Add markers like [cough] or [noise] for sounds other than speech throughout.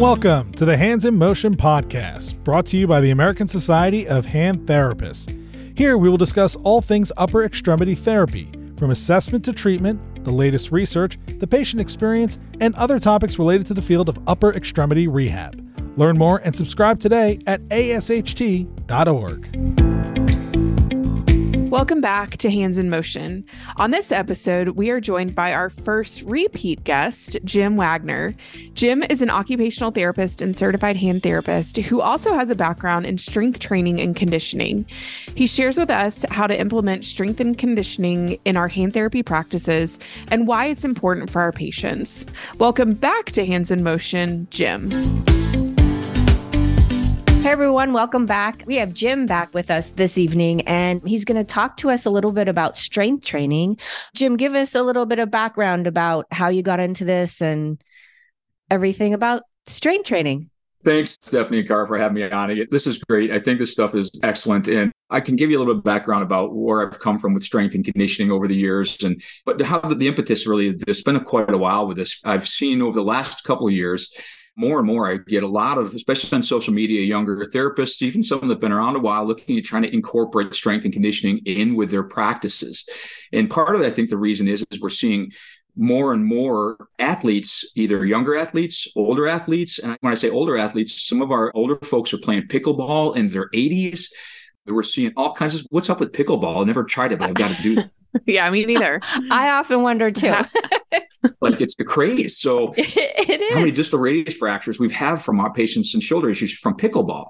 Welcome to the Hands in Motion podcast, brought to you by the American Society of Hand Therapists. Here we will discuss all things upper extremity therapy, from assessment to treatment, the latest research, the patient experience, and other topics related to the field of upper extremity rehab. Learn more and subscribe today at asht.org. Welcome back to Hands in Motion. On this episode, we are joined by our first repeat guest, Jim Wagner. Jim is an occupational therapist and certified hand therapist who also has a background in strength training and conditioning. He shares with us how to implement strength and conditioning in our hand therapy practices and why it's important for our patients. Welcome back to Hands in Motion, Jim. Hey everyone, welcome back. We have Jim back with us this evening, and he's going to talk to us a little bit about strength training. Jim, give us a little bit of background about how you got into this and everything about strength training. Thanks, Stephanie and for having me on. This is great. I think this stuff is excellent. And I can give you a little bit of background about where I've come from with strength and conditioning over the years. And but how the, the impetus really is it's been a, quite a while with this. I've seen over the last couple of years more and more, I get a lot of, especially on social media, younger therapists, even some that have been around a while, looking at trying to incorporate strength and conditioning in with their practices. And part of it, I think the reason is, is we're seeing more and more athletes, either younger athletes, older athletes. And when I say older athletes, some of our older folks are playing pickleball in their 80s. We're seeing all kinds of what's up with pickleball. I never tried it, but I've got to do it. [laughs] yeah, me neither. [laughs] I often wonder too. [laughs] like it's a craze. So [laughs] it is. How many distal radius fractures we've had from our patients and shoulder issues from pickleball.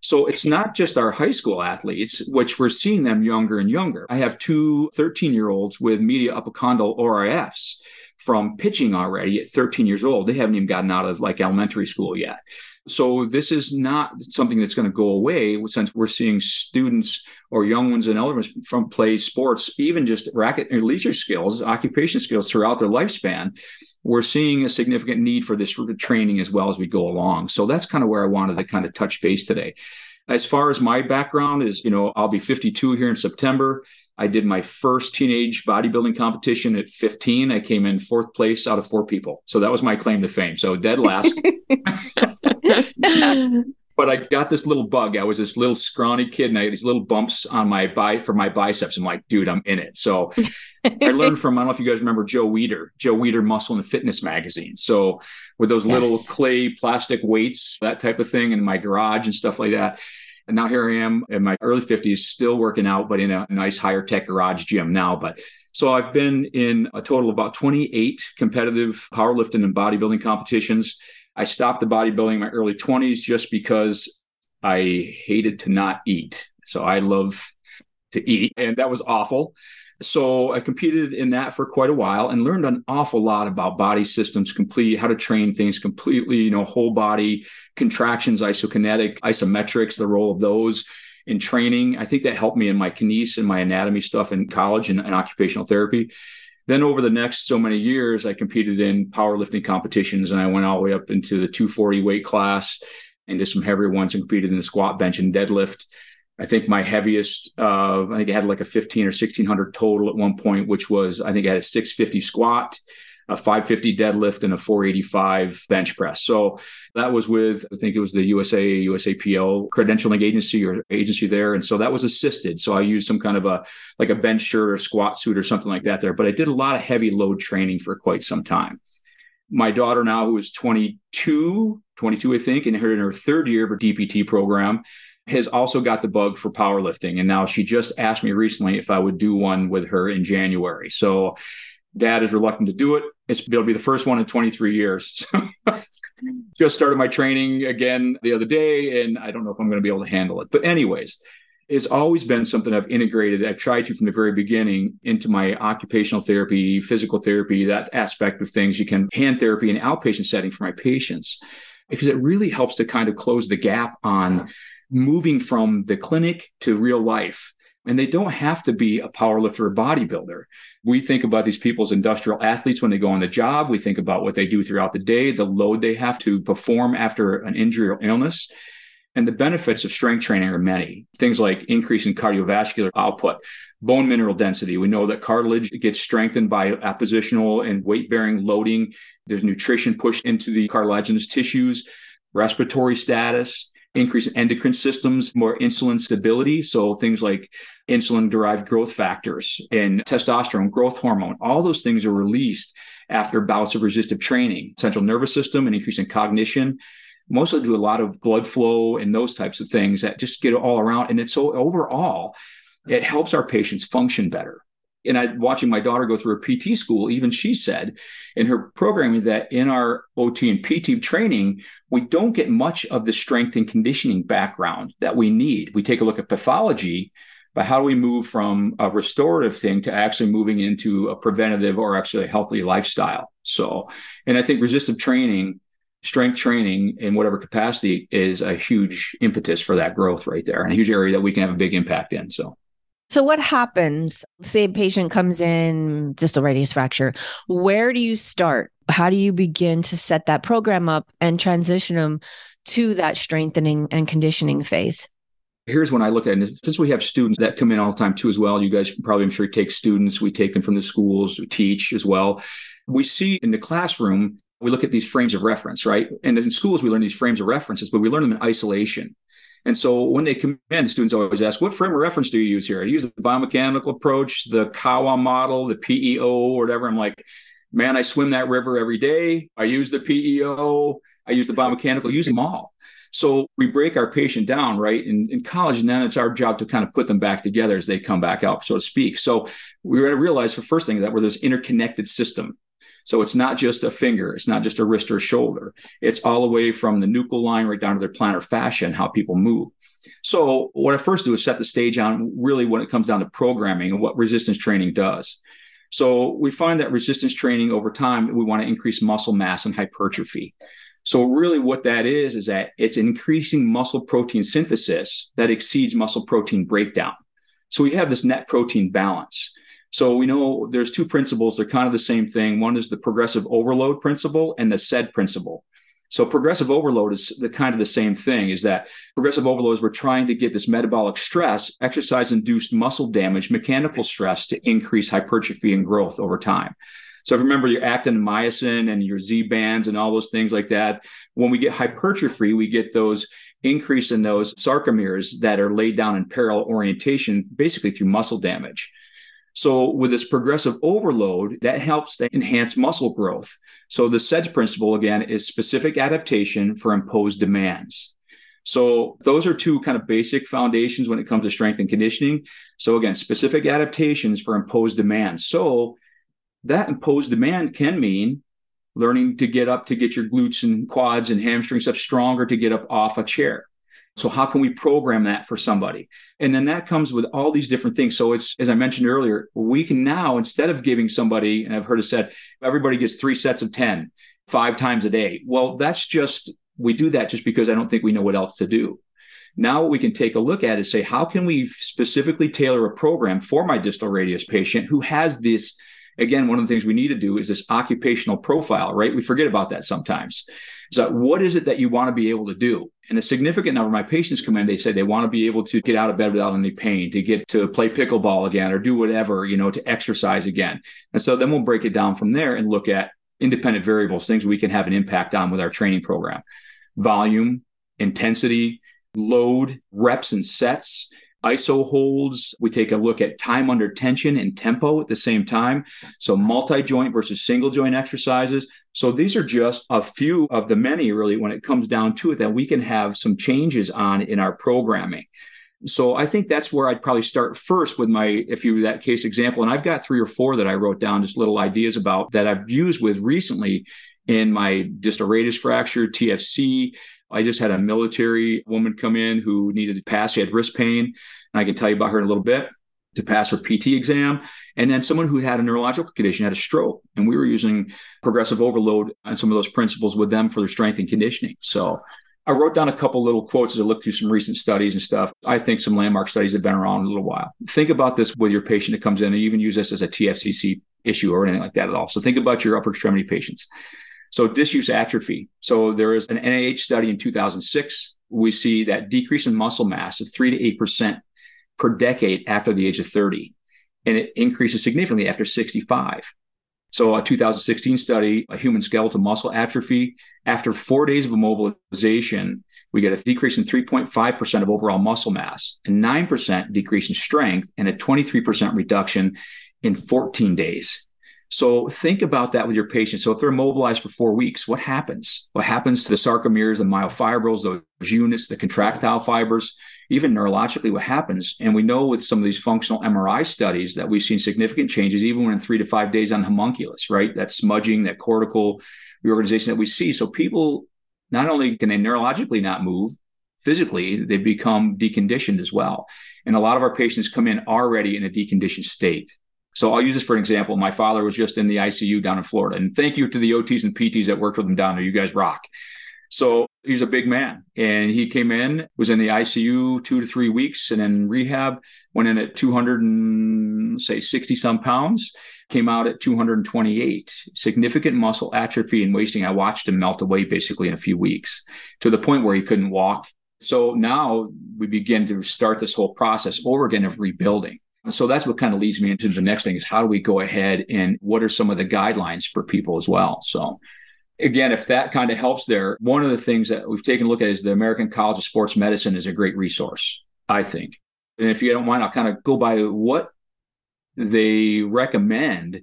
So it's not just our high school athletes, which we're seeing them younger and younger. I have two 13 year olds with medial epicondyle ORIFs from pitching already at 13 years old. They haven't even gotten out of like elementary school yet. So this is not something that's going to go away since we're seeing students or young ones and elders from play sports, even just racket or leisure skills, occupation skills throughout their lifespan. We're seeing a significant need for this training as well as we go along. So that's kind of where I wanted to kind of touch base today. As far as my background is, you know, I'll be 52 here in September. I did my first teenage bodybuilding competition at 15. I came in fourth place out of four people. So that was my claim to fame. So dead last. [laughs] but I got this little bug. I was this little scrawny kid and I had these little bumps on my bi for my biceps. I'm like, dude, I'm in it. So I learned from, I don't know if you guys remember Joe Weider, Joe Weider Muscle and Fitness magazine. So with those yes. little clay plastic weights, that type of thing in my garage and stuff like that. And now here I am in my early 50s, still working out, but in a nice higher tech garage gym now. But so I've been in a total of about 28 competitive powerlifting and bodybuilding competitions. I stopped the bodybuilding in my early 20s just because I hated to not eat. So I love to eat, and that was awful. So I competed in that for quite a while and learned an awful lot about body systems, complete how to train things completely, you know, whole body contractions, isokinetic, isometrics, the role of those in training. I think that helped me in my kines and my anatomy stuff in college and, and occupational therapy. Then over the next so many years, I competed in powerlifting competitions and I went all the way up into the 240 weight class and did some heavier ones and competed in the squat, bench, and deadlift. I think my heaviest, uh, I think I had like a 15 or 1600 total at one point, which was, I think I had a 650 squat, a 550 deadlift, and a 485 bench press. So that was with, I think it was the USA, USAPL credentialing agency or agency there. And so that was assisted. So I used some kind of a, like a bench shirt or squat suit or something like that there. But I did a lot of heavy load training for quite some time. My daughter now, who is 22, 22, I think, and her in her third year of her DPT program, has also got the bug for powerlifting. And now she just asked me recently if I would do one with her in January. So dad is reluctant to do it. It's it'll be the first one in 23 years. [laughs] just started my training again the other day, and I don't know if I'm going to be able to handle it. But anyways, it's always been something I've integrated. I've tried to from the very beginning into my occupational therapy, physical therapy, that aspect of things. You can hand therapy in outpatient setting for my patients because it really helps to kind of close the gap on moving from the clinic to real life. And they don't have to be a powerlifter or bodybuilder. We think about these people as industrial athletes when they go on the job. We think about what they do throughout the day, the load they have to perform after an injury or illness. And the benefits of strength training are many. Things like increase in cardiovascular output, bone mineral density. We know that cartilage gets strengthened by appositional and weight bearing loading. There's nutrition pushed into the cartilaginous tissues, respiratory status, increase in endocrine systems, more insulin stability. So things like insulin derived growth factors and testosterone, growth hormone, all those things are released after bouts of resistive training, central nervous system and increase in cognition. Mostly do a lot of blood flow and those types of things that just get all around. And it's so overall, it helps our patients function better and I watching my daughter go through a PT school, even she said in her programming that in our OT and PT training, we don't get much of the strength and conditioning background that we need. We take a look at pathology, but how do we move from a restorative thing to actually moving into a preventative or actually a healthy lifestyle? So, and I think resistive training, strength training in whatever capacity is a huge impetus for that growth right there and a huge area that we can have a big impact in. So so, what happens? Say a patient comes in distal radius fracture. Where do you start? How do you begin to set that program up and transition them to that strengthening and conditioning phase? Here's when I look at it. Since we have students that come in all the time too, as well, you guys probably, I'm sure, take students. We take them from the schools, we teach as well. We see in the classroom, we look at these frames of reference, right? And in schools, we learn these frames of references, but we learn them in isolation. And so when they come in, students always ask, what frame of reference do you use here? I use the biomechanical approach, the Kawa model, the PEO, or whatever. I'm like, man, I swim that river every day. I use the PEO, I use the biomechanical, use them all. So we break our patient down, right, in, in college, and then it's our job to kind of put them back together as they come back out, so to speak. So we realize the first thing that we're this interconnected system. So it's not just a finger, it's not just a wrist or shoulder. It's all the way from the nuchal line right down to their plantar fascia and how people move. So what I first do is set the stage on really when it comes down to programming and what resistance training does. So we find that resistance training over time, we want to increase muscle mass and hypertrophy. So really what that is is that it's increasing muscle protein synthesis that exceeds muscle protein breakdown. So we have this net protein balance. So we know there's two principles. They're kind of the same thing. One is the progressive overload principle and the SAID principle. So progressive overload is the kind of the same thing is that progressive overload is we're trying to get this metabolic stress, exercise induced muscle damage, mechanical stress to increase hypertrophy and growth over time. So if you remember your actin myosin and your Z bands and all those things like that. When we get hypertrophy, we get those increase in those sarcomeres that are laid down in parallel orientation, basically through muscle damage. So with this progressive overload, that helps to enhance muscle growth. So the SAID principle again is specific adaptation for imposed demands. So those are two kind of basic foundations when it comes to strength and conditioning. So again, specific adaptations for imposed demands. So that imposed demand can mean learning to get up to get your glutes and quads and hamstring stuff stronger to get up off a chair. So how can we program that for somebody? And then that comes with all these different things. So it's as I mentioned earlier, we can now instead of giving somebody, and I've heard it said, everybody gets three sets of 10, five times a day. Well, that's just we do that just because I don't think we know what else to do. Now what we can take a look at is say, how can we specifically tailor a program for my distal radius patient who has this again, one of the things we need to do is this occupational profile, right? We forget about that sometimes. So, what is it that you want to be able to do? And a significant number of my patients come in, they say they want to be able to get out of bed without any pain, to get to play pickleball again or do whatever, you know, to exercise again. And so then we'll break it down from there and look at independent variables, things we can have an impact on with our training program volume, intensity, load, reps and sets, ISO holds. We take a look at time under tension and tempo at the same time. So multi joint versus single joint exercises. So these are just a few of the many, really, when it comes down to it, that we can have some changes on in our programming. So I think that's where I'd probably start first with my, if you that case example. And I've got three or four that I wrote down, just little ideas about that I've used with recently in my distal radius fracture, TFC, I just had a military woman come in who needed to pass. She had wrist pain. And I can tell you about her in a little bit to pass her PT exam. And then someone who had a neurological condition had a stroke. And we were using progressive overload and some of those principles with them for their strength and conditioning. So I wrote down a couple little quotes as I looked through some recent studies and stuff. I think some landmark studies have been around a little while. Think about this with your patient that comes in and even use this as a TFCC issue or anything like that at all. So think about your upper extremity patients. So disuse atrophy. So there is an NIH study in 2006. We see that decrease in muscle mass of three to eight percent per decade after the age of 30, and it increases significantly after 65. So, a 2016 study, a human skeletal muscle atrophy, after four days of immobilization, we get a decrease in 3.5% of overall muscle mass, a 9% decrease in strength, and a 23% reduction in 14 days. So think about that with your patients. So if they're mobilized for four weeks, what happens? What happens to the sarcomeres, the myofibrils, those units, the contractile fibers, even neurologically, what happens? And we know with some of these functional MRI studies that we've seen significant changes, even when in three to five days on homunculus, right? That smudging, that cortical reorganization that we see. So people, not only can they neurologically not move, physically, they become deconditioned as well. And a lot of our patients come in already in a deconditioned state. So I'll use this for an example. My father was just in the ICU down in Florida, and thank you to the OTs and PTs that worked with him down there. You guys rock. So he's a big man, and he came in, was in the ICU two to three weeks, and then rehab. Went in at 200 and say 60 some pounds, came out at 228. Significant muscle atrophy and wasting. I watched him melt away basically in a few weeks to the point where he couldn't walk. So now we begin to start this whole process over again of rebuilding. So that's what kind of leads me into the next thing is how do we go ahead and what are some of the guidelines for people as well? So again, if that kind of helps there, one of the things that we've taken a look at is the American College of Sports Medicine is a great resource, I think. And if you don't mind, I'll kind of go by what they recommend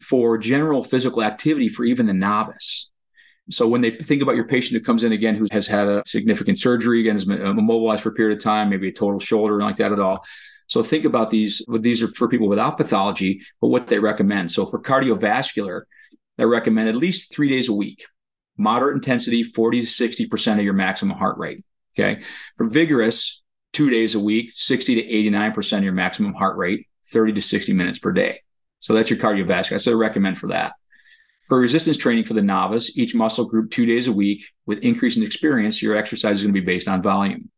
for general physical activity for even the novice. So when they think about your patient who comes in again who has had a significant surgery, again has been uh, immobilized for a period of time, maybe a total shoulder, and like that at all, so think about these. These are for people without pathology, but what they recommend. So for cardiovascular, they recommend at least three days a week, moderate intensity, 40 to 60% of your maximum heart rate. Okay. For vigorous, two days a week, 60 to 89% of your maximum heart rate, 30 to 60 minutes per day. So that's your cardiovascular. What I recommend for that. For resistance training for the novice, each muscle group two days a week with increasing experience, your exercise is going to be based on volume.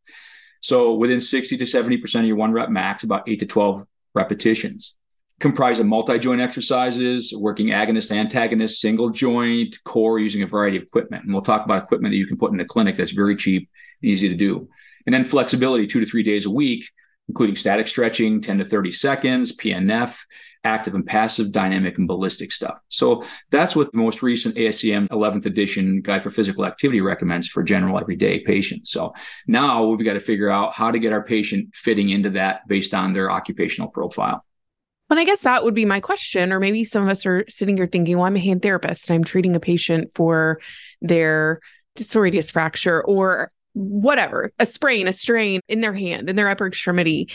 So within 60 to 70% of your one rep max, about eight to 12 repetitions. Comprise of multi-joint exercises, working agonist, antagonist, single joint, core using a variety of equipment. And we'll talk about equipment that you can put in the clinic that's very cheap and easy to do. And then flexibility two to three days a week, including static stretching, 10 to 30 seconds, PNF, active and passive, dynamic and ballistic stuff. So that's what the most recent ASCM 11th edition guide for physical activity recommends for general everyday patients. So now we've got to figure out how to get our patient fitting into that based on their occupational profile. And I guess that would be my question. Or maybe some of us are sitting here thinking, well, I'm a hand therapist and I'm treating a patient for their serratus fracture or whatever, a sprain, a strain in their hand, in their upper extremity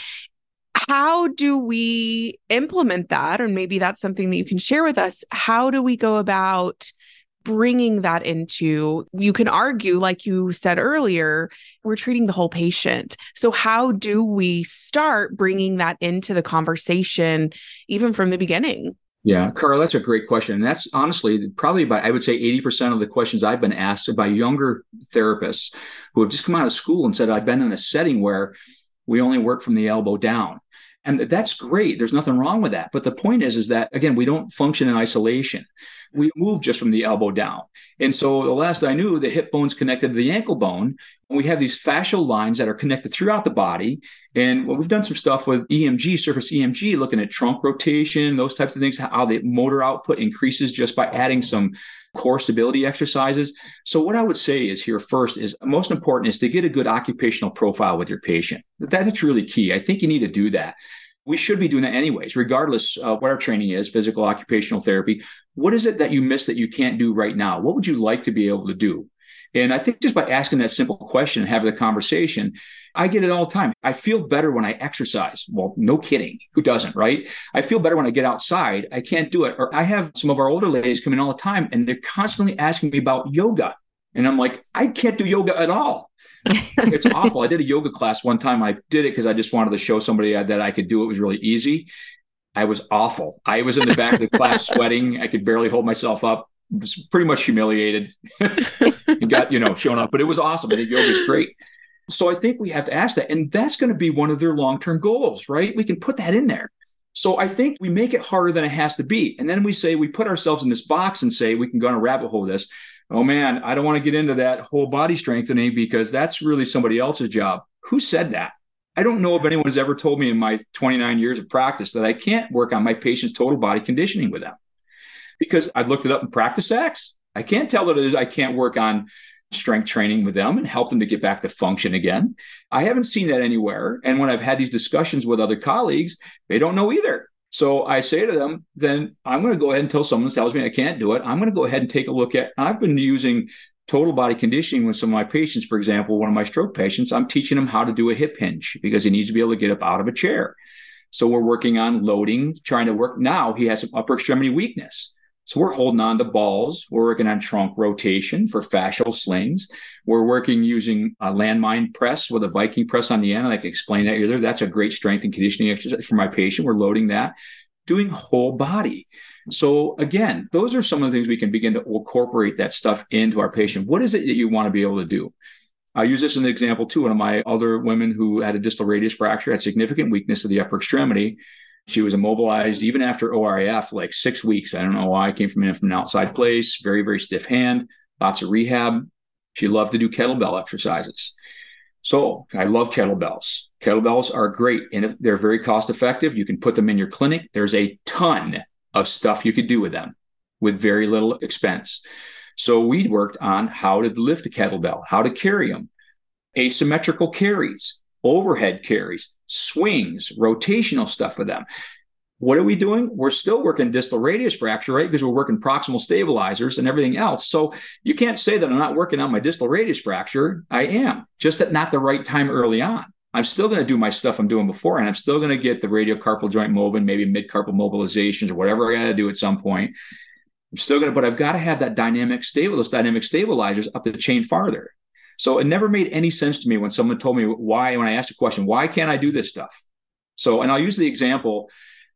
how do we implement that? And maybe that's something that you can share with us. How do we go about bringing that into? You can argue, like you said earlier, we're treating the whole patient. So, how do we start bringing that into the conversation, even from the beginning? Yeah, Carl, that's a great question. And that's honestly probably about, I would say 80% of the questions I've been asked by younger therapists who have just come out of school and said, I've been in a setting where we only work from the elbow down and that's great. There's nothing wrong with that. But the point is is that again we don't function in isolation. We move just from the elbow down. And so the last i knew the hip bone's connected to the ankle bone. And we have these fascial lines that are connected throughout the body. And well, we've done some stuff with emg surface emg looking at trunk rotation those types of things how the motor output increases just by adding some core stability exercises. So what I would say is here first is most important is to get a good occupational profile with your patient. That's really key. I think you need to do that. We should be doing that anyways, regardless of what our training is, physical occupational therapy. What is it that you miss that you can't do right now? What would you like to be able to do? And I think just by asking that simple question and having the conversation, I get it all the time. I feel better when I exercise. Well, no kidding. Who doesn't, right? I feel better when I get outside. I can't do it. Or I have some of our older ladies come in all the time and they're constantly asking me about yoga. And I'm like, I can't do yoga at all. [laughs] it's awful. I did a yoga class one time. I did it because I just wanted to show somebody uh, that I could do it. It was really easy. I was awful. I was in the back of the class [laughs] sweating. I could barely hold myself up was pretty much humiliated [laughs] and got, you know, shown up. But it was awesome. I think yoga is great. So I think we have to ask that. And that's going to be one of their long term goals, right? We can put that in there. So I think we make it harder than it has to be. And then we say we put ourselves in this box and say we can go on a rabbit hole this. oh man, I don't want to get into that whole body strengthening because that's really somebody else's job. Who said that? I don't know if anyone has ever told me in my 29 years of practice that I can't work on my patient's total body conditioning with them because I've looked it up in practice acts. I can't tell that I can't work on strength training with them and help them to get back to function again. I haven't seen that anywhere. And when I've had these discussions with other colleagues, they don't know either. So I say to them, then I'm going to go ahead until someone tells me I can't do it. I'm going to go ahead and take a look at. I've been using total body conditioning with some of my patients. For example, one of my stroke patients, I'm teaching him how to do a hip hinge because he needs to be able to get up out of a chair. So we're working on loading, trying to work. Now he has some upper extremity weakness. So we're holding on to balls. We're working on trunk rotation for fascial slings. We're working using a landmine press with a Viking press on the end. I can explain that either. That's a great strength and conditioning exercise for my patient. We're loading that, doing whole body. So again, those are some of the things we can begin to incorporate that stuff into our patient. What is it that you want to be able to do? I use this as an example too. One of my other women who had a distal radius fracture had significant weakness of the upper extremity. She was immobilized even after ORIF, like six weeks. I don't know why. I came from from an outside place, very, very stiff hand, lots of rehab. She loved to do kettlebell exercises. So I love kettlebells. Kettlebells are great and they're very cost effective. You can put them in your clinic. There's a ton of stuff you could do with them with very little expense. So we worked on how to lift a kettlebell, how to carry them, asymmetrical carries, overhead carries, swings, rotational stuff with them. What are we doing? We're still working distal radius fracture, right? Because we're working proximal stabilizers and everything else. So you can't say that I'm not working on my distal radius fracture. I am, just at not the right time early on. I'm still going to do my stuff I'm doing before, and I'm still going to get the radiocarpal joint moving, maybe mid-carpal mobilizations or whatever I got to do at some point. I'm still going to, but I've got to have that dynamic stable, those dynamic stabilizers up the chain farther. So it never made any sense to me when someone told me why, when I asked a question, why can't I do this stuff? So, and I'll use the example.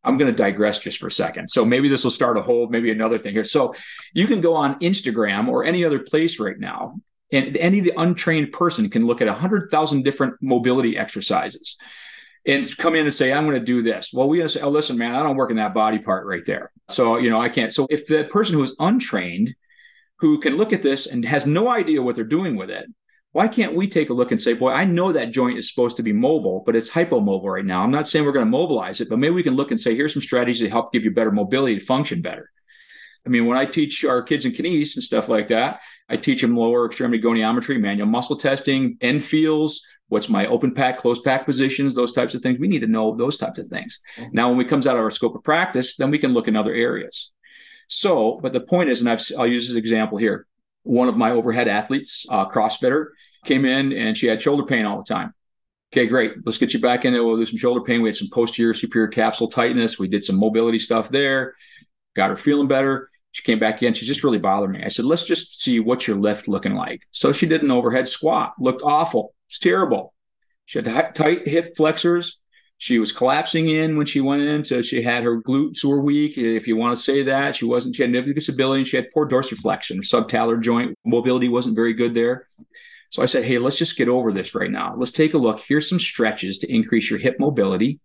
I'm going to digress just for a second. So maybe this will start a whole, maybe another thing here. So you can go on Instagram or any other place right now, and any the untrained person can look at a hundred thousand different mobility exercises and come in and say, I'm going to do this. Well, we say, oh, listen, man, I don't work in that body part right there. So, you know, I can't. So if the person who is untrained, who can look at this and has no idea what they're doing with it, why can't we take a look and say, boy, I know that joint is supposed to be mobile, but it's hypomobile right now. I'm not saying we're going to mobilize it, but maybe we can look and say, here's some strategies to help give you better mobility to function better. I mean, when I teach our kids in kines and stuff like that, I teach them lower extremity goniometry, manual muscle testing, end feels, what's my open pack, closed pack positions, those types of things. We need to know those types of things. Mm-hmm. Now, when we comes out of our scope of practice, then we can look in other areas. So, but the point is, and I've, I'll use this example here. One of my overhead athletes, uh, CrossFitter, came in and she had shoulder pain all the time. Okay, great. Let's get you back in there. We'll do some shoulder pain. We had some posterior superior capsule tightness. We did some mobility stuff there. Got her feeling better. She came back in. She's just really bothered me. I said, let's just see what's your lift looking like. So she did an overhead squat. Looked awful. It's terrible. She had tight hip flexors. She was collapsing in when she went in. So she had her glutes were weak, if you want to say that. She wasn't, she had no disability and she had poor dorsiflexion. Subtalar joint mobility wasn't very good there. So I said, hey, let's just get over this right now. Let's take a look. Here's some stretches to increase your hip mobility.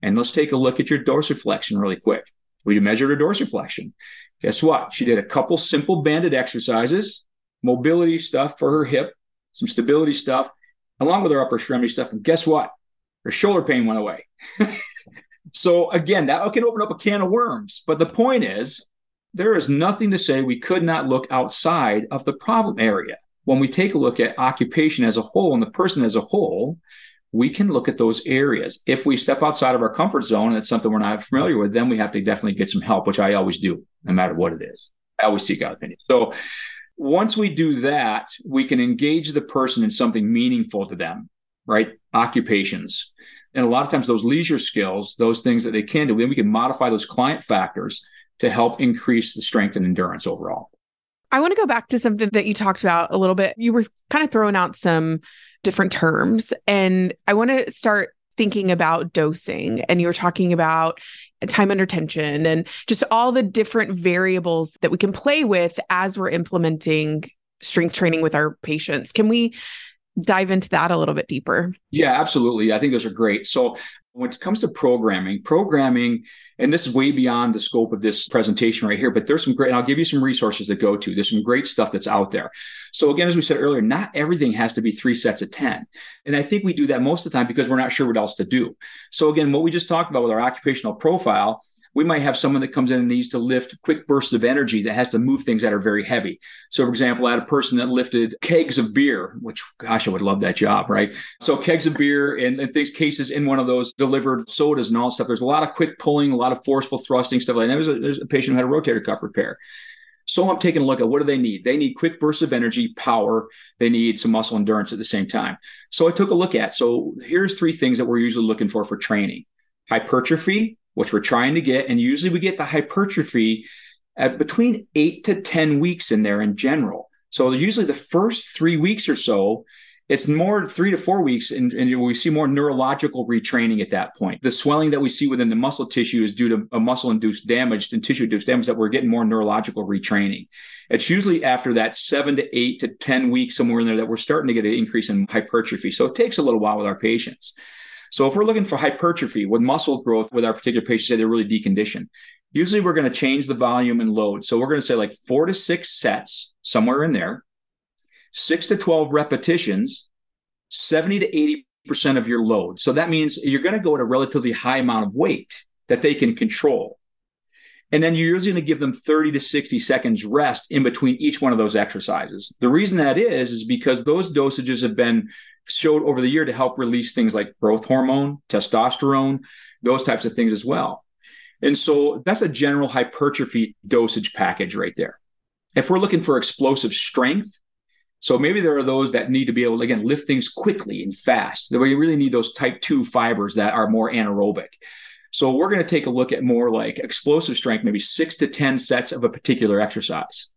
And let's take a look at your dorsiflexion really quick. We measured her dorsiflexion. Guess what? She did a couple simple banded exercises, mobility stuff for her hip, some stability stuff, along with her upper extremity stuff. And guess what? Her shoulder pain went away. so again, that can open up a can of worms. But the point is, there is nothing to say we could not look outside of the problem area when we take a look at occupation as a whole and the person as a whole, we can look at those areas. If we step outside of our comfort zone and it's something we're not familiar with, then we have to definitely get some help, which I always do, no matter what it is. I always seek out opinions. So once we do that, we can engage the person in something meaningful to them, right? Occupations. And a lot of times those leisure skills, those things that they can do, then we can modify those client factors to help increase the strength and endurance overall. I want to go back to something that you talked about a little bit. You were kind of throwing out some different terms, and I want to start thinking about dosing. And you were talking about time under tension and just all the different variables that we can play with as we're implementing strength training with our patients. Can we dive into that a little bit deeper? Yeah, absolutely. I think those are great. So when it comes to programming, programming, and this is way beyond the scope of this presentation right here, but there's some great, I'll give you some resources to go to. There's some great stuff that's out there. So, again, as we said earlier, not everything has to be three sets of 10. And I think we do that most of the time because we're not sure what else to do. So, again, what we just talked about with our occupational profile we might have someone that comes in and needs to lift quick bursts of energy that has to move things that are very heavy. So, for example, I had a person that lifted kegs of beer, which, gosh, I would love that job, right? So, kegs of beer and, and things, cases in one of those delivered sodas and all stuff. There's a lot of quick pulling, a lot of forceful thrusting, stuff like that. There's there's a patient who had a rotator cuff repair. So I'm taking a look at what do they need? They need quick bursts of energy, power. They need some muscle endurance at the same time. So I took a look at. So here's three things that we're usually looking for for training: hypertrophy, which we're trying to get. And usually we get the hypertrophy at between eight to 10 weeks in there in general. So usually the first three weeks or so, it's more three to four weeks, and, and, we see more neurological retraining at that point. The swelling that we see within the muscle tissue is due to a muscle induced damage and tissue induced damage that we're getting more neurological retraining. It's usually after that seven to eight to 10 weeks, somewhere in there, that we're starting to get an increase in hypertrophy. So it takes a little while with our patients. So if we're looking for hypertrophy with muscle growth with our particular patients, say they're really deconditioned, usually we're going to change the volume and load. So we're going to say like four to six sets, somewhere in there, six to 12 repetitions, 70 to 80% of your load. So that means you're going to go at a relatively high amount of weight that they can control. And then you're usually going to give them 30 to 60 seconds rest in between each one of those exercises. The reason that is, is because those dosages have been showed over the year to help release things like growth hormone, testosterone, those types of things as well. And so that's a general hypertrophy dosage package right there. If we're looking for explosive strength, so maybe there are those that need to be able to again lift things quickly and fast. You really need those type 2 fibers that are more anaerobic. So we're going to take a look at more like explosive strength, maybe six to 10 sets of a particular exercise,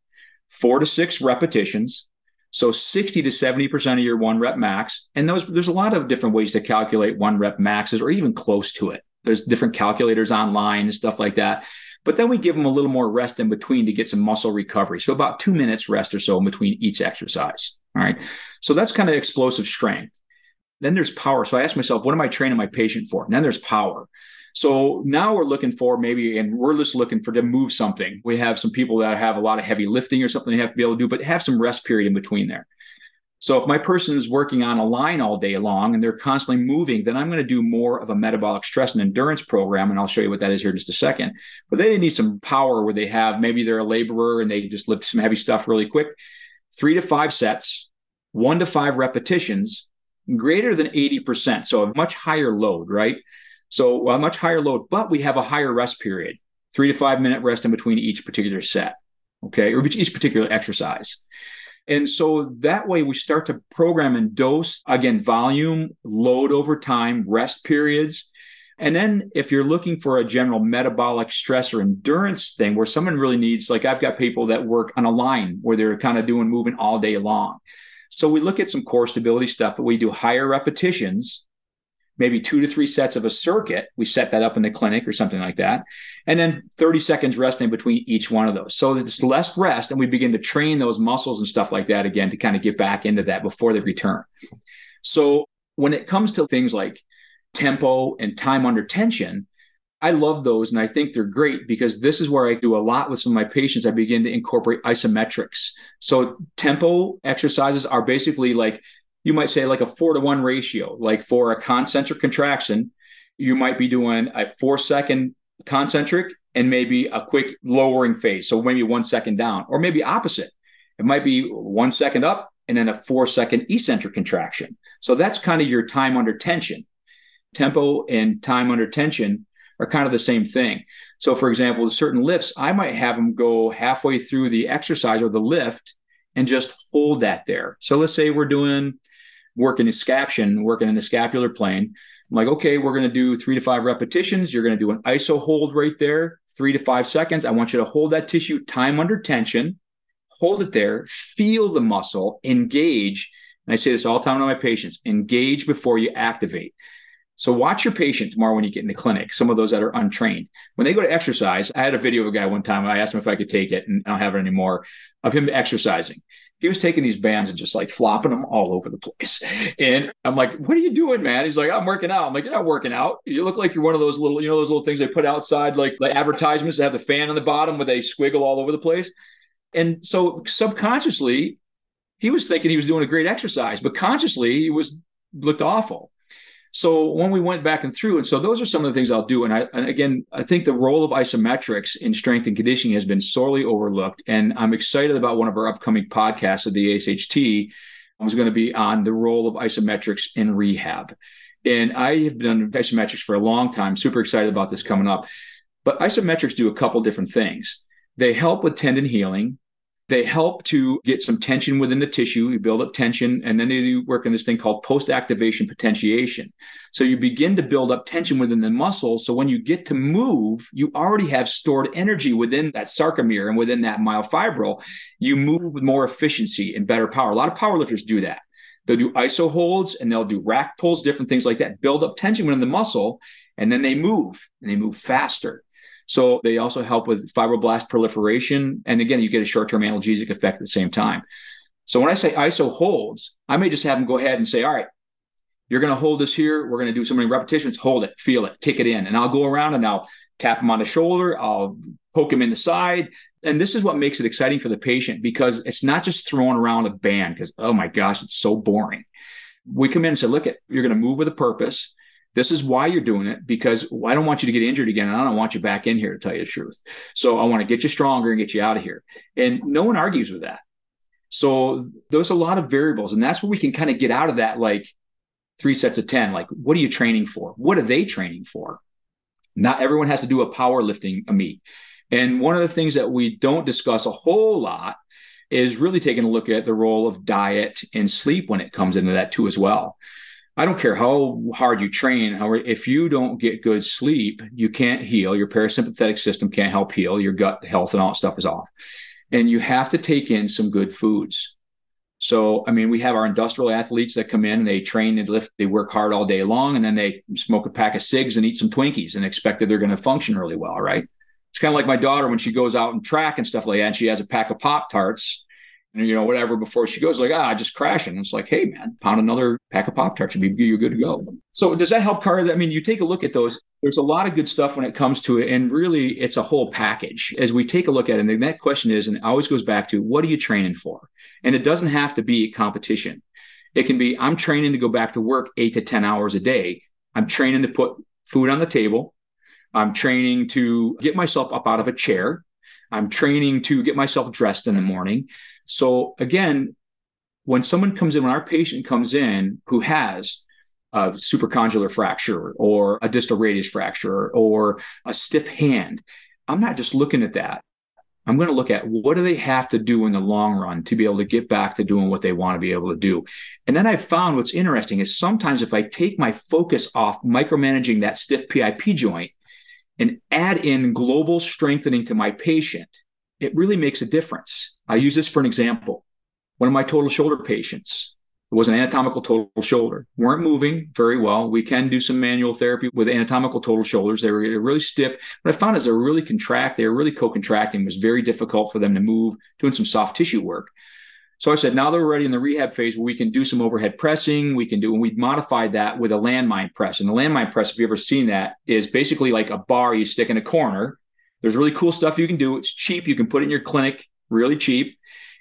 four to six repetitions, so 60 to 70% of your one rep max. And those there's a lot of different ways to calculate one rep maxes or even close to it. There's different calculators online and stuff like that. But then we give them a little more rest in between to get some muscle recovery. So about two minutes rest or so in between each exercise. All right. So that's kind of explosive strength. Then there's power. So I ask myself, what am I training my patient for? And then there's power. So now we're looking for maybe, and we're just looking for to move something. We have some people that have a lot of heavy lifting or something they have to be able to do, but have some rest period in between there. So if my person is working on a line all day long and they're constantly moving, then I'm going to do more of a metabolic stress and endurance program. And I'll show you what that is here in just a second. But they need some power where they have maybe they're a laborer and they just lift some heavy stuff really quick. Three to five sets, one to five repetitions, greater than 80%. So a much higher load, right? So a much higher load, but we have a higher rest period, three to five minute rest in between each particular set, okay, or each particular exercise. And so that way we start to program and dose again, volume, load over time, rest periods. And then if you're looking for a general metabolic stress or endurance thing where someone really needs, like I've got people that work on a line where they're kind of doing moving all day long. So we look at some core stability stuff, but we do higher repetitions maybe two to three sets of a circuit. We set that up in the clinic or something like that. And then 30 seconds rest in between each one of those. So it's less rest. And we begin to train those muscles and stuff like that again to kind of get back into that before they return. So when it comes to things like tempo and time under tension, I love those and I think they're great because this is where I do a lot with some of my patients. I begin to incorporate isometrics. So, tempo exercises are basically like you might say like a four to one ratio. Like for a concentric contraction, you might be doing a four second concentric and maybe a quick lowering phase. So maybe one second down, or maybe opposite. It might be one second up and then a four second eccentric contraction. So that's kind of your time under tension. Tempo and time under tension are kind of the same thing. So, for example, with certain lifts, I might have them go halfway through the exercise or the lift and just hold that there. So, let's say we're doing working in scaption, working in the scapular plane. I'm like, okay, we're going to do three to five repetitions. You're going to do an iso hold right there, three to five seconds. I want you to hold that tissue time under tension, hold it there, feel the muscle, engage. And I say this all the time to my patients engage before you activate. So watch your patient tomorrow when you get in the clinic, some of those that are untrained. When they go to exercise, I had a video of a guy one time. I asked him if I could take it and I don't have it anymore of him exercising he was taking these bands and just like flopping them all over the place. And I'm like, what are you doing, man? He's like, I'm working out. I'm like, you're not working out. You look like you're one of those little, you know, those little things they put outside, like the advertisements that have the fan on the bottom where they squiggle all over the place. And so subconsciously, he was thinking he was doing a great exercise, but consciously he was looked awful. So when we went back and through, and so those are some of the things I'll do. And I, and again, I think the role of isometrics in strength and conditioning has been sorely overlooked. And I'm excited about one of our upcoming podcasts of the ASHT. I was going to be on the role of isometrics in rehab. And I have done isometrics for a long time. Super excited about this coming up. But isometrics do a couple different things. They help with tendon healing. They help to get some tension within the tissue. You build up tension, and then they work in this thing called post activation potentiation. So you begin to build up tension within the muscle. So when you get to move, you already have stored energy within that sarcomere and within that myofibril. You move with more efficiency and better power. A lot of powerlifters do that. They'll do iso holds and they'll do rack pulls, different things like that, build up tension within the muscle, and then they move and they move faster. So they also help with fibroblast proliferation. And again, you get a short term analgesic effect at the same time. So when I say ISO holds, I may just have them go ahead and say, all right, you're going to hold this here. We're going to do so many repetitions. Hold it, feel it, kick it in. And I'll go around and I'll tap them on the shoulder. I'll poke them in the side. And this is what makes it exciting for the patient because it's not just throwing around a band because, oh my gosh, it's so boring. We come in and say, look, at you're going to move with a purpose. This is why you're doing it because I don't want you to get injured again. And I don't want you back in here to tell you the truth. So I want to get you stronger and get you out of here. And no one argues with that. So there's a lot of variables. And that's where we can kind of get out of that like three sets of 10. Like, what are you training for? What are they training for? Not everyone has to do a powerlifting meet. And one of the things that we don't discuss a whole lot is really taking a look at the role of diet and sleep when it comes into that too as well. I don't care how hard you train. However, if you don't get good sleep, you can't heal. Your parasympathetic system can't help heal. Your gut health and all that stuff is off. And you have to take in some good foods. So, I mean, we have our industrial athletes that come in and they train and lift, they work hard all day long, and then they smoke a pack of cigs and eat some Twinkies and expect that they're going to function really well, right? It's kind of like my daughter when she goes out and track and stuff like that, and she has a pack of Pop Tarts you know, whatever before she goes, like, ah, just crashing. It's like, hey, man, pound another pack of Pop Tarts and be you're good to go. So does that help Carter? I mean, you take a look at those. There's a lot of good stuff when it comes to it. And really, it's a whole package. As we take a look at it, and that question is, and always goes back to what are you training for? And it doesn't have to be competition. It can be, I'm training to go back to work eight to 10 hours a day. I'm training to put food on the table. I'm training to get myself up out of a chair. I'm training to get myself dressed in the morning. So again, when someone comes in, when our patient comes in who has a supracondylar fracture or a distal radius fracture or a stiff hand, I'm not just looking at that. I'm going to look at what do they have to do in the long run to be able to get back to doing what they want to be able to do. And then I found what's interesting is sometimes if I take my focus off micromanaging that stiff PIP joint and add in global strengthening to my patient, it really makes a difference. I use this for an example. One of my total shoulder patients it was an anatomical total shoulder. weren't moving very well. We can do some manual therapy with anatomical total shoulders. They were really stiff. What I found is they were really contract. They were really co-contracting. It was very difficult for them to move, doing some soft tissue work. So I said, now that we're ready in the rehab phase where we can do some overhead pressing, we can do, and we modified that with a landmine press. And the landmine press, if you've ever seen that, is basically like a bar you stick in a corner there's really cool stuff you can do. It's cheap. You can put it in your clinic, really cheap.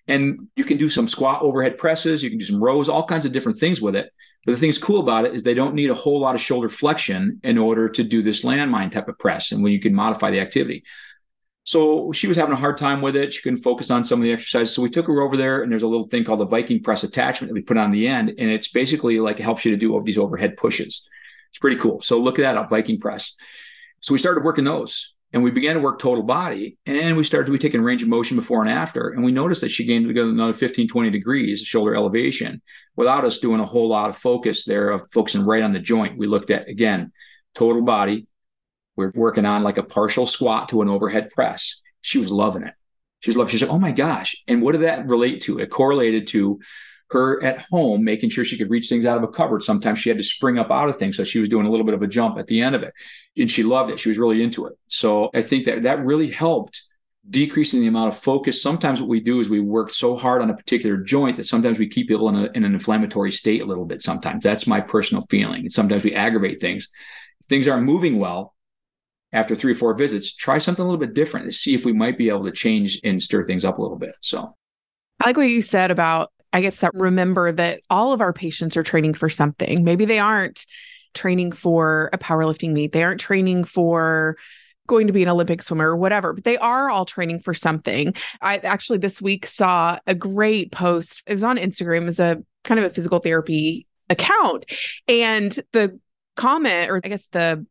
And you can do some squat overhead presses. You can do some rows, all kinds of different things with it. But the thing that's cool about it is they don't need a whole lot of shoulder flexion in order to do this landmine type of press. And when you can modify the activity. So she was having a hard time with it. She couldn't focus on some of the exercises. So we took her over there, and there's a little thing called the Viking press attachment that we put on the end. And it's basically like it helps you to do all these overhead pushes. It's pretty cool. So look at that up, Viking press. So we started working those and we began to work total body and we started to be taking range of motion before and after. And we noticed that she gained another 15 20 degrees shoulder elevation without us doing a whole lot of focus there of focusing right on the joint. We looked at again total body. We're working on like a partial squat to an overhead press. She was loving it. She was loving she's like oh my gosh. And what did that relate to? It correlated to her at home, making sure she could reach things out of a cupboard. Sometimes she had to spring up out of things. So she was doing a little bit of a jump at the end of it. And she loved it. She was really into it. So I think that that really helped decreasing the amount of focus. Sometimes what we do is we work so hard on a particular joint that sometimes we keep people in, a, in an inflammatory state a little bit. Sometimes that's my personal feeling. And sometimes we aggravate things. If things aren't moving well after three or four visits, try something a little bit different to see if we might be able to change and stir things up a little bit. So I like what you said about, I guess, that mm-hmm. remember that all of our patients are training for something. Maybe they aren't training for a powerlifting meet, they aren't training for going to be an Olympic swimmer or whatever, but they are all training for something. I actually this week saw a great post. It was on Instagram, as a kind of a physical therapy account. And the comment, or I guess the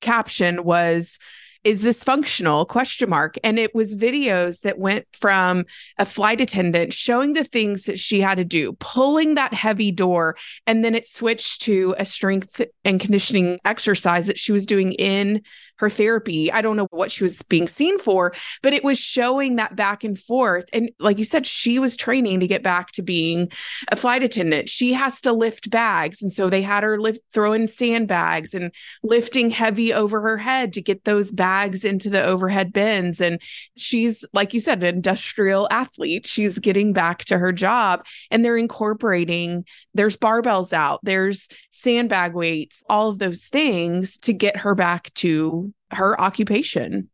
caption was, is this functional question mark and it was videos that went from a flight attendant showing the things that she had to do pulling that heavy door and then it switched to a strength and conditioning exercise that she was doing in her therapy. I don't know what she was being seen for, but it was showing that back and forth. And like you said, she was training to get back to being a flight attendant. She has to lift bags. And so they had her lift, throwing sandbags and lifting heavy over her head to get those bags into the overhead bins. And she's, like you said, an industrial athlete. She's getting back to her job and they're incorporating, there's barbells out, there's sandbag weights, all of those things to get her back to her occupation.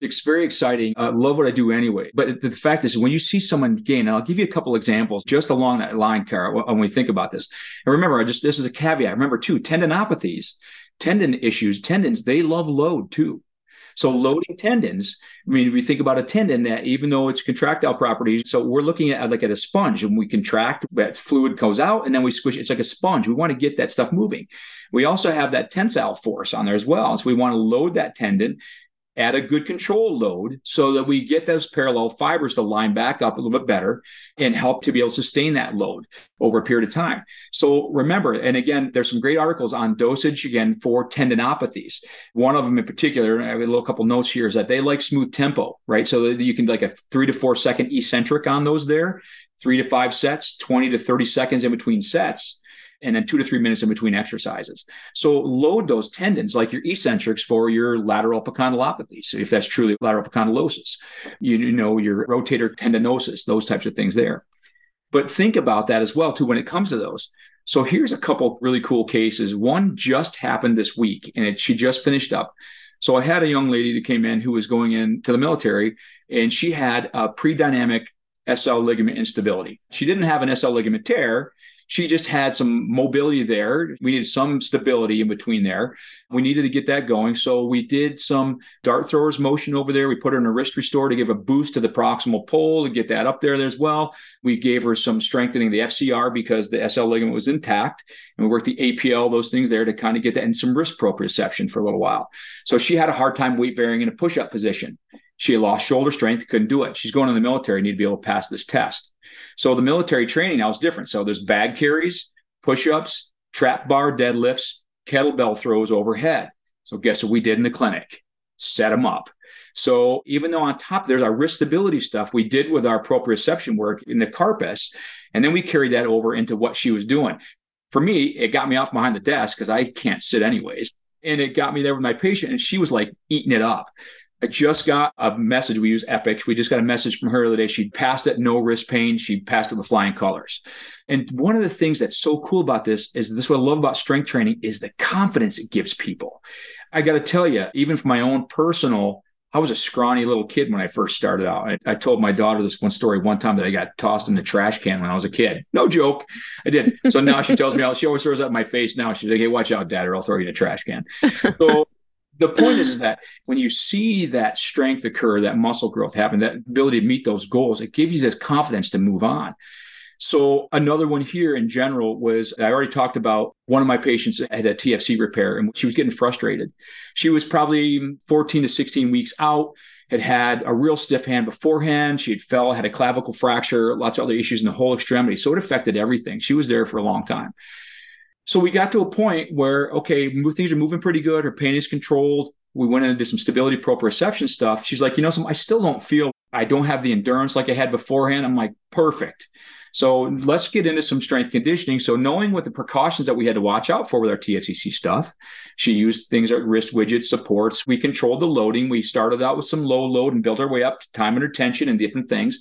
It's very exciting. I love what I do anyway. But the fact is, when you see someone gain, I'll give you a couple examples just along that line, Kara, when we think about this. And remember, I just this is a caveat. Remember, too, tendinopathies, tendon issues, tendons, they love load too. So loading tendons, I mean, we think about a tendon that even though it's contractile properties, so we're looking at like at a sponge and we contract, that fluid goes out and then we squish. It's like a sponge. We want to get that stuff moving. We also have that tensile force on there as well. So we want to load that tendon at a good control load so that we get those parallel fibers to line back up a little bit better and help to be able to sustain that load over a period of time. So remember, and again, there's some great articles on dosage again for tendinopathies. One of them in particular, I have a little couple notes here, is that they like smooth tempo, right? So that you can like a three to four second eccentric on those there, three to five sets, 20 to 30 seconds in between sets and then two to three minutes in between exercises. So load those tendons like your eccentrics for your lateral epicondylopathy. So if that's truly lateral epicondylosis, you, you know, your rotator tendinosis, those types of things there. But think about that as well, too, when it comes to those. So here's a couple really cool cases. One just happened this week and it, she just finished up. So I had a young lady that came in who was going into the military and she had a pre-dynamic SL ligament instability. She didn't have an SL ligament tear she just had some mobility there. We needed some stability in between there. We needed to get that going. So we did some dart throwers motion over there. We put her in a wrist restore to give a boost to the proximal pole to get that up there as well. We gave her some strengthening the FCR because the SL ligament was intact. And we worked the APL, those things there to kind of get that and some wrist proprioception for a little while. So she had a hard time weight bearing in a push up position. She had lost shoulder strength, couldn't do it. She's going in the military, need to be able to pass this test. So the military training now is different. So there's bag carries, push-ups, trap bar deadlifts, kettlebell throws overhead. So guess what we did in the clinic? Set them up. So even though on top there's our wrist stability stuff we did with our proprioception work in the carpus, and then we carried that over into what she was doing. For me, it got me off behind the desk because I can't sit anyways. And it got me there with my patient, and she was like eating it up. I just got a message. We use Epic. We just got a message from her the other day. She passed it, no wrist pain. She passed it with flying colors. And one of the things that's so cool about this is this what I love about strength training is the confidence it gives people. I got to tell you, even for my own personal, I was a scrawny little kid when I first started out. I, I, told my daughter this one story one time that I got tossed in the trash can when I was a kid. No joke. I did. So now she tells me, she always throws up my face now. She's like, hey, watch out, dad, or I'll throw you in a trash can. [laughs] So the point is, is that when you see that strength occur, that muscle growth happen, that ability to meet those goals, it gives you this confidence to move on. So another one here in general was I already talked about one of my patients had a TFC repair and she was getting frustrated. She was probably 14 to 16 weeks out, had had a real stiff hand beforehand. She had fell, had a clavicle fracture, lots of other issues in the whole extremity. So it affected everything. She was there for a long time. So we got to a point where, okay, things are moving pretty good. Her pain is controlled. We went into some stability proprioception stuff. She's like, you know, some, I still don't feel I don't have the endurance like I had beforehand. I'm like, perfect. So let's get into some strength conditioning. So knowing what the precautions that we had to watch out for with our TFCC stuff, she used things like wrist widgets, supports. We controlled the loading. We started out with some low load and built our way up to time under tension and different things.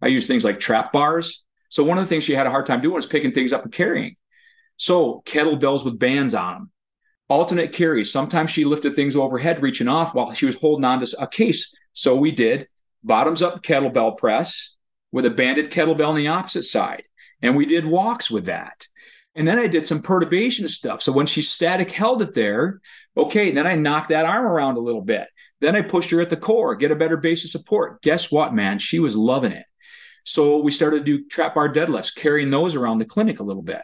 I used things like trap bars. So one of the things she had a hard time doing was picking things up and carrying. So kettlebells with bands on them, alternate carries. Sometimes she lifted things overhead, reaching off while she was holding on to a case. So we did bottoms up kettlebell press with a banded kettlebell on the opposite side. And we did walks with that. And then I did some perturbation stuff. So when she static held it there, okay, then I knocked that arm around a little bit. Then I pushed her at the core, get a better base of support. Guess what, man? She was loving it. So we started to do trap bar deadlifts, carrying those around the clinic a little bit.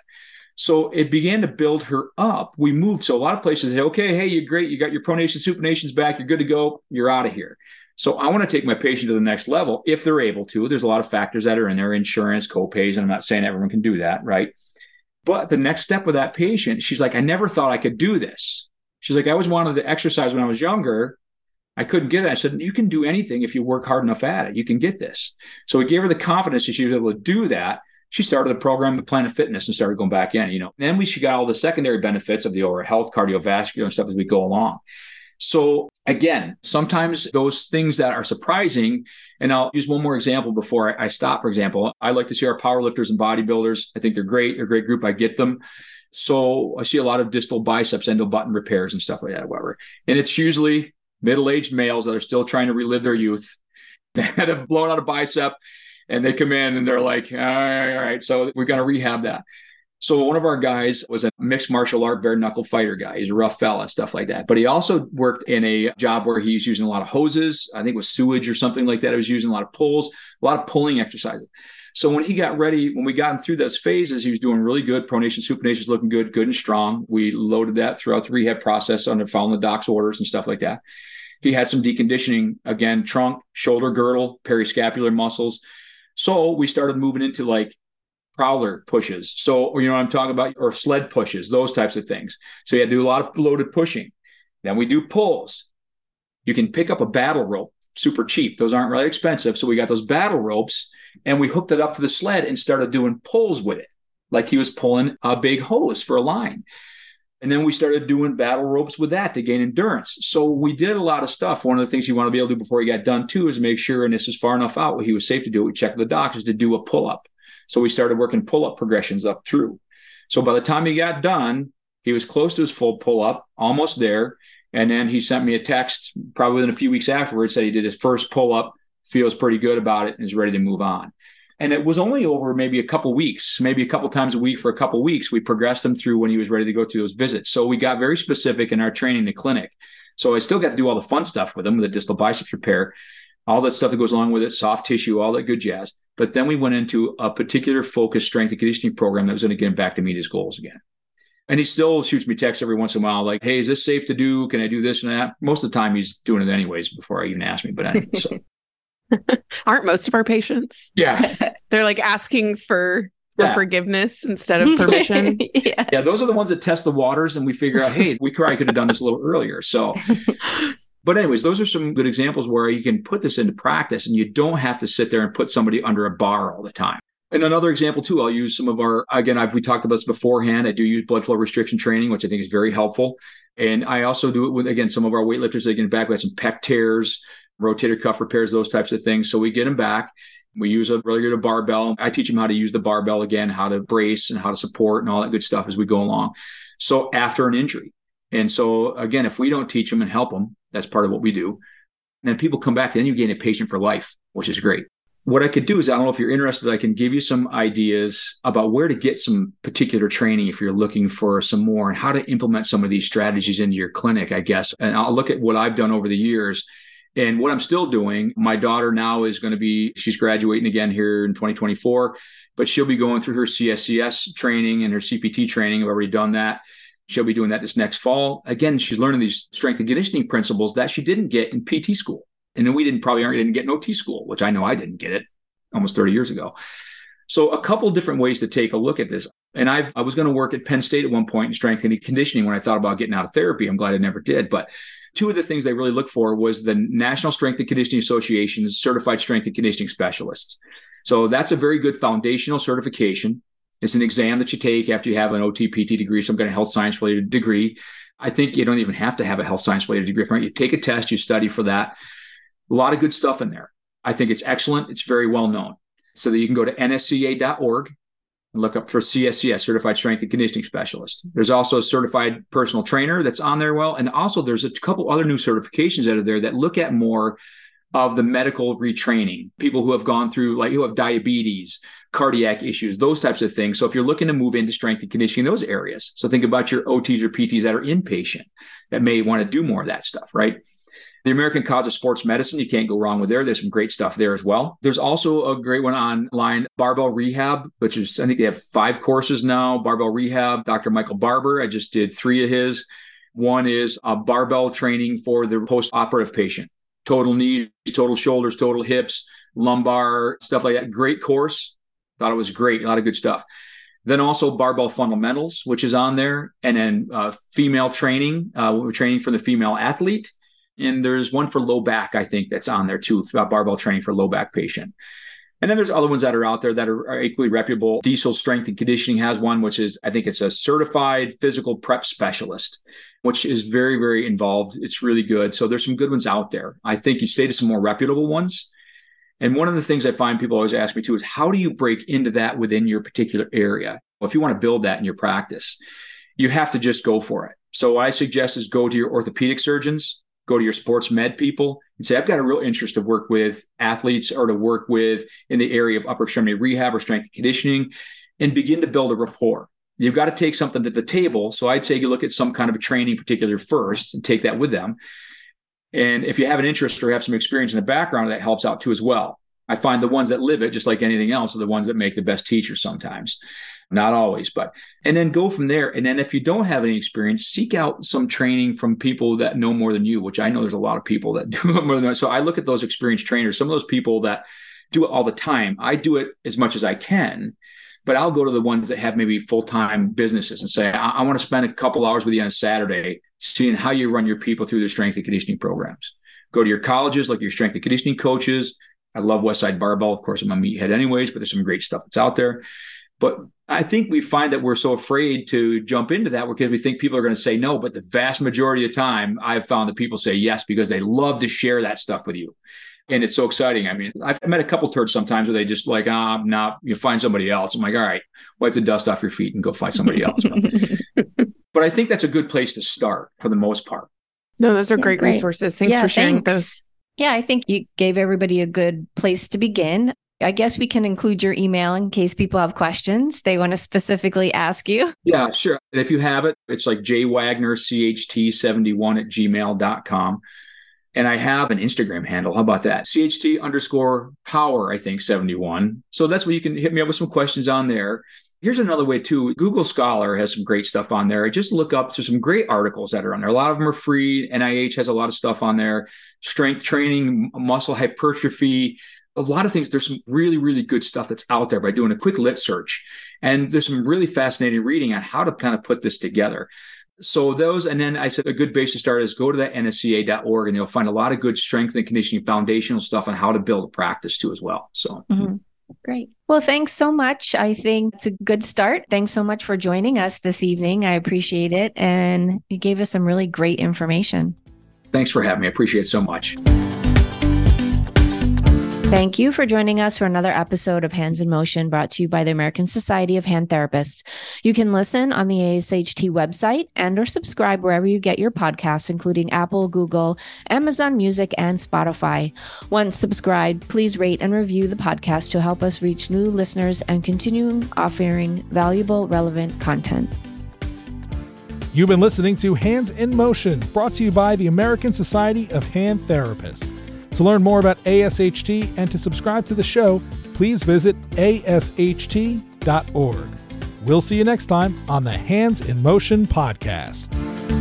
So it began to build her up. We moved. So a lot of places say, okay, hey, you're great. You got your pronation supinations back. You're good to go. You're out of here. So I want to take my patient to the next level if they're able to. There's a lot of factors that are in there, insurance, co-pays, and I'm not saying everyone can do that, right? But the next step with that patient, she's like, I never thought I could do this. She's like, I always wanted to exercise when I was younger. I couldn't get it. I said, You can do anything if you work hard enough at it. You can get this. So we gave her the confidence that she was able to do that. She started the program, the Planet Fitness, and started going back in. You know, then we she got all the secondary benefits of the overall health, cardiovascular, and stuff as we go along. So again, sometimes those things that are surprising, and I'll use one more example before I stop. For example, I like to see our powerlifters and bodybuilders. I think they're great. They're a great group. I get them. So I see a lot of distal biceps, EndoButton repairs and stuff like that, whatever. And it's usually middle-aged males that are still trying to relive their youth. [laughs] They had a blown out a bicep and they come in and they're like, all right, all right. So we're going to rehab that. So one of our guys was a mixed martial art bare knuckle fighter guy. He's a rough fella, stuff like that. But he also worked in a job where he's using a lot of hoses. I think it was sewage or something like that. He was using a lot of pulls, a lot of pulling exercises. So when he got ready, when we got him through those phases, he was doing really good. Pronation, supination looking good, good and strong. We loaded that throughout the rehab process under following the doc's orders and stuff like that. He had some deconditioning again, trunk, shoulder girdle, periscapular muscles. So we started moving into like prowler pushes. So, you know, I'm talking about, or sled pushes, those types of things. So you had to do a lot of loaded pushing. Then we do pulls. You can pick up a battle rope, super cheap. Those aren't really expensive. So we got those battle ropes and we hooked it up to the sled and started doing pulls with it, like he was pulling a big hose for a line. And then we started doing battle ropes with that to gain endurance. So we did a lot of stuff. One of the things you want to be able to do before he got done too is make sure, and this is far enough out, where he was safe to do it. We checked the doctors to do a pull up. So we started working pull up progressions up through. So by the time he got done, he was close to his full pull up, almost there. And then he sent me a text probably within a few weeks afterwards, said he did his first pull up, feels pretty good about it, and is ready to move on. And it was only over maybe a couple weeks, maybe a couple times a week for a couple weeks. We progressed him through when he was ready to go through those visits. So we got very specific in our training in the clinic. So I still got to do all the fun stuff with him, the distal biceps repair, all that stuff that goes along with it, soft tissue, all that good jazz. But then we went into a particular focused strength and conditioning program that was going to get him back to meet his goals again. And he still shoots me texts every once in a while, like, "Hey, is this safe to do? Can I do this and that?" Most of the time, he's doing it anyways before I even ask me. But anyway, so. [laughs] [laughs] aren't most of our patients? Yeah, [laughs] they're like asking for for yeah. forgiveness instead of [laughs] permission. yeah. yeah, those are the ones that test the waters, and we figure out, hey, we probably could have done this a little earlier. So but, anyways, those are some good examples where you can put this into practice and you don't have to sit there and put somebody under a bar all the time. And another example too, I'll use some of our again, I've we talked about this beforehand. I do use blood flow restriction training, which I think is very helpful. And I also do it with again some of our weightlifters. They get back with some pec tears, rotator cuff repairs, those types of things. So we get them back. We use a really good barbell. I teach them how to use the barbell again, how to brace and how to support and all that good stuff as we go along. So after an injury, and so again, if we don't teach them and help them, that's part of what we do. And then people come back, and then you gain a patient for life, which is great. What I could do is, I don't know if you're interested, I can give you some ideas about where to get some particular training if you're looking for some more and how to implement some of these strategies into your clinic, I guess. And I'll look at what I've done over the years and what I'm still doing. My daughter now is going to be, she's graduating again here in 2024, but she'll be going through her CSCS training and her CPT training. I've already done that. She'll be doing that this next fall. Again, she's learning these strength and conditioning principles that she didn't get in PT school. And then we didn't probably didn't get in OT school, which I know I didn't get it almost 30 years ago. So a couple different ways to take a look at this. And I I was going to work at Penn State at one point in strength and conditioning when I thought about getting out of therapy. I'm glad I never did. But two of the things they really look for was the National Strength and Conditioning Association's Certified Strength and Conditioning Specialists. So that's a very good foundational certification. It's an exam that you take after you have an OTPT degree, some kind of health science related degree. I think you don't even have to have a health science related degree. Right? You take a test, you study for that. A lot of good stuff in there. I think it's excellent. It's very well known. So that you can go to nsca.org and look up for CSCS, Certified Strength and Conditioning Specialist. There's also a certified personal trainer that's on there. Well, and also there's a couple other new certifications that are there that look at more of the medical retraining, people who have gone through, like who have diabetes, cardiac issues, those types of things. So if you're looking to move into strength and conditioning, those areas. So think about your OTs or PTs that are inpatient that may want to do more of that stuff, right? The American College of Sports Medicine, you can't go wrong with there. There's some great stuff there as well. There's also a great one online, Barbell Rehab, which is, I think they have five courses now. Barbell Rehab, Dr. Michael Barber. I just did three of his. One is a barbell training for the post operative patient, total knees, total shoulders, total hips, lumbar, stuff like that. Great course. Thought it was great. A lot of good stuff. Then also barbell fundamentals, which is on there, and then uh, female training. Uh, we're training for the female athlete and there's one for low back, I think, that's on there too, about barbell training for low back patient. And then there's other ones that are out there that are, are, equally reputable. Diesel Strength and Conditioning has one, which is, I think it's a certified physical prep specialist, which is very, very involved. It's really good. So there's some good ones out there. I think you stay to some more reputable ones. And one of the things I find people always ask me too is how do you break into that within your particular area? Well, if you want to build that in your practice, you have to just go for it. So what I suggest is go to your orthopedic surgeons, go to your sports med people and say, I've got a real interest to work with athletes or to work with in the area of upper extremity rehab or strength and conditioning and begin to build a rapport. You've got to take something to the table. So I'd say you look at some kind of a training particular first and take that with them. And if you have an interest or have some experience in the background, that helps out too as well. I find the ones that live it, just like anything else, are the ones that make the best teachers sometimes not always, but and then go from there. And then if you don't have any experience, seek out some training from people that know more than you, which I know there's a lot of people that [laughs] do more than. So I look at those experienced trainers, some of those people that do it all the time. I do it as much as I can, but I'll go to the ones that have maybe full time businesses and say, I, I want to spend a couple hours with you on Saturday, seeing how you run your people through their strength and conditioning programs. Go to your colleges, like your strength and conditioning coaches. I love Westside Barbell. Of course, I'm a meathead anyways, but there's some great stuff that's out there. But I think we find that we're so afraid to jump into that because we think people are going to say no. But the vast majority of time, I've found that people say yes because they love to share that stuff with you. And it's so exciting. I mean, I've met a couple turds sometimes where they just like, ah, oh, now you find somebody else. I'm like, all right, wipe the dust off your feet and go find somebody else. [laughs] but I think that's a good place to start for the most part. No, those are yeah, great, great, resources. Thanks yeah, for sharing thanks. those. Yeah, I think you gave everybody a good place to begin. I guess we can include your email in case people have questions they want to specifically ask you. [laughs] Yeah, sure. And if you have it, it's like jwagnercht71 at gmail.com. And I have an Instagram handle. How about that? CHT underscore power, I think, 71. So that's where you can hit me up with some questions on there. Here's another way too. Google Scholar has some great stuff on there. Just look up to some great articles that are on there. A lot of them are free. NIH has a lot of stuff on there. Strength training, muscle hypertrophy, a lot of things. There's some really, really good stuff that's out there by doing a quick lit search. And there's some really fascinating reading on how to kind of put this together. So those, and then I said a good base to start is go to that nsca.org and you'll find a lot of good strength and conditioning foundational stuff on how to build a practice too as well. So mm-hmm. Great. Well, thanks so much. I think it's a good start. Thanks so much for joining us this evening. I appreciate it. And you gave us some really great information. Thanks for having me. I appreciate it so much. Thank you for joining us for another episode of Hands in Motion brought to you by the American Society of Hand Therapists. You can listen on the ASHT website and or subscribe wherever you get your podcasts, including Apple, Google, Amazon Music, and Spotify. Once subscribed, please rate and review the podcast to help us reach new listeners and continue offering valuable, relevant content. You've been listening to Hands in Motion, brought to you by the American Society of Hand Therapists. To learn more about ASHT and to subscribe to the show, please visit asht.org. We'll see you next time on the Hands in Motion podcast.